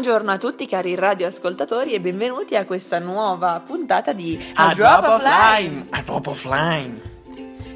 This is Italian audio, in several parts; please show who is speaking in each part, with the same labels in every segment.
Speaker 1: Buongiorno a tutti cari radioascoltatori e benvenuti a questa nuova puntata di
Speaker 2: A, A Drop, Drop of Lime. A Drop of Lime.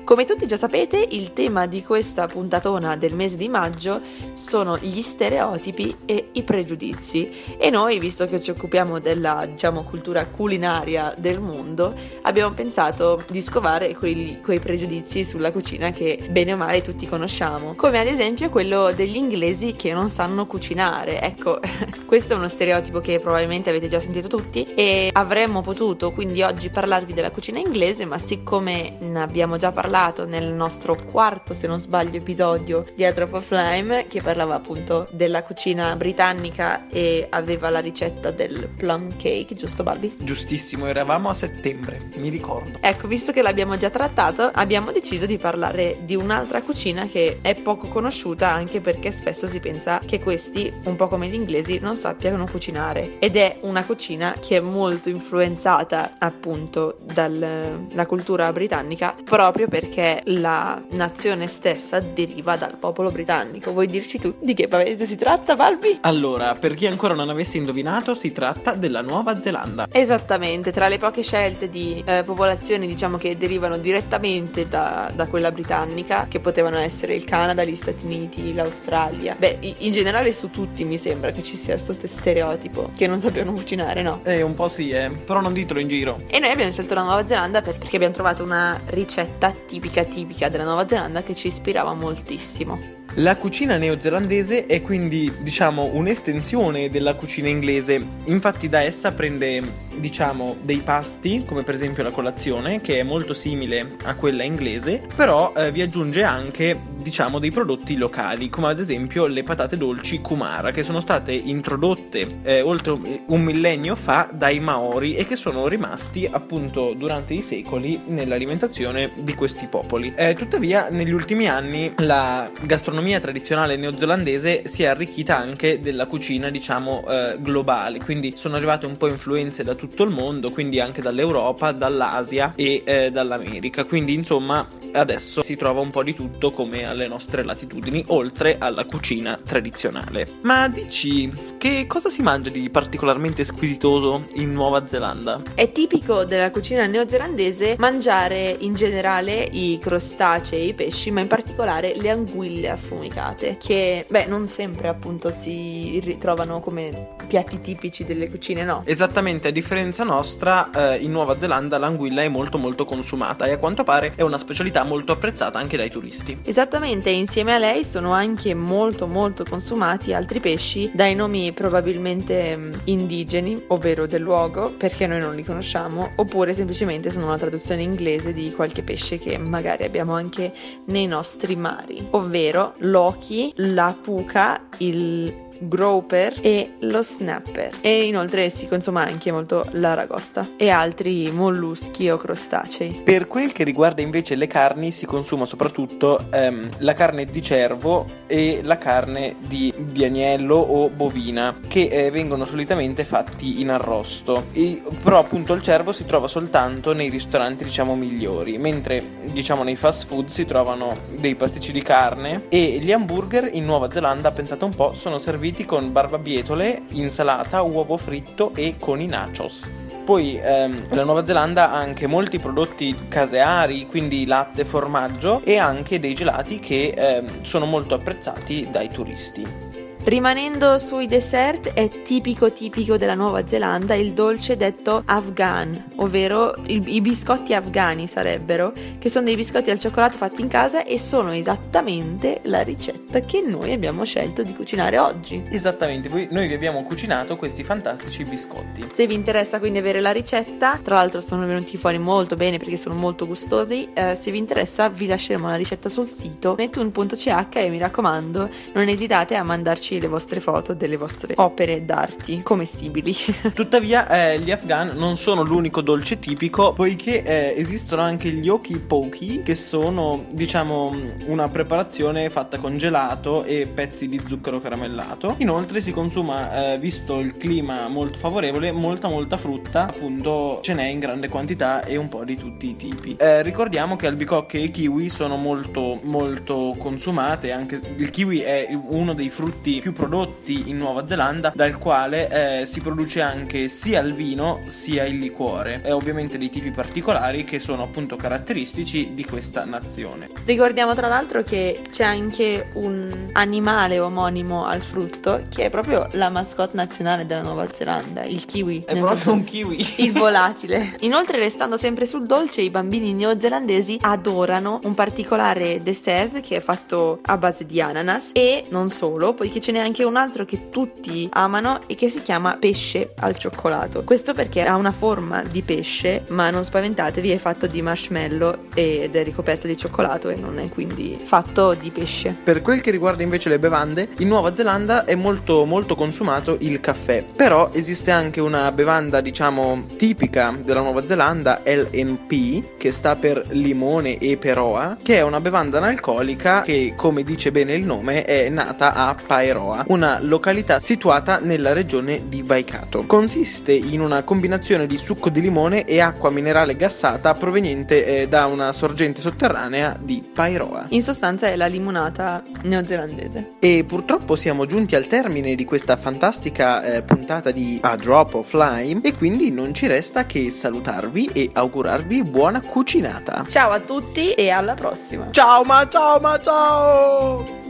Speaker 1: Come tutti già sapete, il tema di questa puntatona del mese di maggio sono gli stereotipi e i pregiudizi. E noi, visto che ci occupiamo della, diciamo, cultura culinaria del mondo, abbiamo pensato di scovare quei, quei pregiudizi sulla cucina che bene o male tutti conosciamo. Come ad esempio quello degli inglesi che non sanno cucinare. Ecco, questo è uno stereotipo che probabilmente avete già sentito tutti e avremmo potuto quindi oggi parlarvi della cucina inglese, ma siccome ne abbiamo già parlato parlato nel nostro quarto, se non sbaglio, episodio di A Drop of Lime, che parlava appunto della cucina britannica e aveva la ricetta del plum cake, giusto Barbie?
Speaker 2: Giustissimo, eravamo a settembre, mi ricordo.
Speaker 1: Ecco, visto che l'abbiamo già trattato, abbiamo deciso di parlare di un'altra cucina che è poco conosciuta anche perché spesso si pensa che questi, un po' come gli inglesi, non sappiano cucinare. Ed è una cucina che è molto influenzata appunto dalla cultura britannica proprio perché perché la nazione stessa deriva dal popolo britannico. Vuoi dirci tu di che paese si tratta, Balbi?
Speaker 2: Allora, per chi ancora non avesse indovinato, si tratta della Nuova Zelanda.
Speaker 1: Esattamente, tra le poche scelte di eh, popolazioni, diciamo che derivano direttamente da, da, quella britannica, che potevano essere il Canada, gli Stati Uniti, l'Australia. Beh, in generale su tutti mi sembra che ci sia questo stereotipo che non sappiano cucinare, no?
Speaker 2: Eh, un po' sì, eh, però non ditelo in giro.
Speaker 1: E noi abbiamo scelto la Nuova Zelanda perché abbiamo trovato una ricetta tipica tipica della Nuova Zelanda che ci ispirava moltissimo.
Speaker 2: La cucina neozelandese è quindi, diciamo, un'estensione della cucina inglese, infatti da essa prende diciamo, dei pasti, come per esempio la colazione, che è molto simile a quella inglese, però eh, vi aggiunge anche, diciamo, dei prodotti locali, come ad esempio le patate dolci Kumara, che sono state introdotte eh, oltre un millennio fa dai Maori e che sono rimasti appunto durante i secoli nell'alimentazione di questi popoli. Eh, tuttavia, negli ultimi anni la gastronomia tradizionale neozelandese si è arricchita anche della cucina, diciamo, eh, globale, quindi sono arrivate un po' influenze da tutto il mondo, quindi anche dall'Europa, dall'Asia e eh, dall'America. Quindi insomma adesso si trova un po' di tutto come alle nostre latitudini, oltre alla cucina tradizionale. Ma dici, che cosa si mangia di particolarmente squisitoso in Nuova Zelanda?
Speaker 1: È tipico della cucina neozelandese mangiare in generale i crostacei e i pesci, ma in particolare le anguille affumicate, che beh, non sempre appunto si ritrovano come piatti tipici delle cucine, no?
Speaker 2: Esattamente, a differenza nostra, eh, in Nuova Zelanda l'anguilla è molto molto consumata e a quanto pare è una specialità molto apprezzata anche dai turisti.
Speaker 1: Esattamente, insieme a lei sono anche molto molto consumati altri pesci dai nomi probabilmente mm, indigeni, ovvero del luogo, perché noi non li conosciamo, oppure semplicemente sono una traduzione inglese di qualche pesce che magari abbiamo anche nei nostri mari, ovvero l'oki, la puca, il groper e lo snapper e inoltre si consuma anche molto l'aragosta e altri molluschi o crostacei.
Speaker 2: Per quel che riguarda invece le carni si consuma soprattutto ehm, la carne di cervo e la carne di, di agnello o bovina che eh, vengono solitamente fatti in arrosto e, però appunto il cervo si trova soltanto nei ristoranti diciamo migliori mentre diciamo nei fast food si trovano dei pasticci di carne e gli hamburger in Nuova Zelanda pensate un po' sono serviti serviti con barbabietole, insalata, uovo fritto e con i nachos. Poi ehm, la Nuova Zelanda ha anche molti prodotti caseari, quindi latte, formaggio e anche dei gelati che ehm, sono molto apprezzati dai turisti.
Speaker 1: Rimanendo sui dessert, è tipico tipico della Nuova Zelanda il dolce detto afghan, ovvero il, i biscotti afghani sarebbero, che sono dei biscotti al cioccolato fatti in casa e sono esattamente la ricetta che noi abbiamo scelto di cucinare oggi.
Speaker 2: Esattamente, noi vi abbiamo cucinato questi fantastici biscotti.
Speaker 1: Se vi interessa quindi avere la ricetta, tra l'altro sono venuti fuori molto bene perché sono molto gustosi, eh, se vi interessa vi lasceremo la ricetta sul sito netune.ch e mi raccomando non esitate a mandarci le vostre foto delle vostre opere d'arte commestibili.
Speaker 2: Tuttavia, eh, gli afghan non sono l'unico dolce tipico, poiché eh, esistono anche gli oki poki, che sono, diciamo, una preparazione fatta con gelato e pezzi di zucchero caramellato. Inoltre si consuma, eh, visto il clima molto favorevole, molta molta frutta, appunto ce n'è in grande quantità e un po' di tutti i tipi. Eh, ricordiamo che albicocche e kiwi sono molto molto consumate, anche il kiwi è uno dei frutti più prodotti in Nuova Zelanda, dal quale eh, si produce anche sia il vino sia il liquore e ovviamente dei tipi particolari che sono appunto caratteristici di questa nazione.
Speaker 1: Ricordiamo tra l'altro che c'è anche un animale omonimo al frutto che è proprio la mascotte nazionale della Nuova Zelanda, il kiwi.
Speaker 2: È proprio un kiwi.
Speaker 1: Il volatile. Inoltre, restando sempre sul dolce, i bambini neozelandesi adorano un particolare dessert che è fatto a base di ananas e non solo, poiché ce n'è anche un altro che tutti amano e che si chiama pesce al cioccolato. Questo perché ha una forma di pesce, ma non spaventatevi, è fatto di marshmallow ed è ricoperto di cioccolato e non è quindi fatto di pesce.
Speaker 2: Per quel che riguarda invece le bevande, in Nuova Zelanda è molto molto consumato il caffè, però esiste anche una bevanda diciamo tipica della Nuova Zelanda, LNP, che sta per limone e peroa, che è una bevanda analcolica che come dice bene il nome è nata a Paeroa, una località situata nella regione di Waikato. Consiste in una combinazione di succo di limone e acqua minerale gassata proveniente eh, da una sorgente sotterranea di Paeroa.
Speaker 1: In sostanza è la limonata neozelandese.
Speaker 2: E purtroppo siamo giunti al termine di questa fantastica eh, puntata di A Drop of Lime e quindi non ci resta che salutarvi e augurarvi buona cucinata.
Speaker 1: Ciao a tutti e alla prossima.
Speaker 2: Ciao ma ciao ma ciao!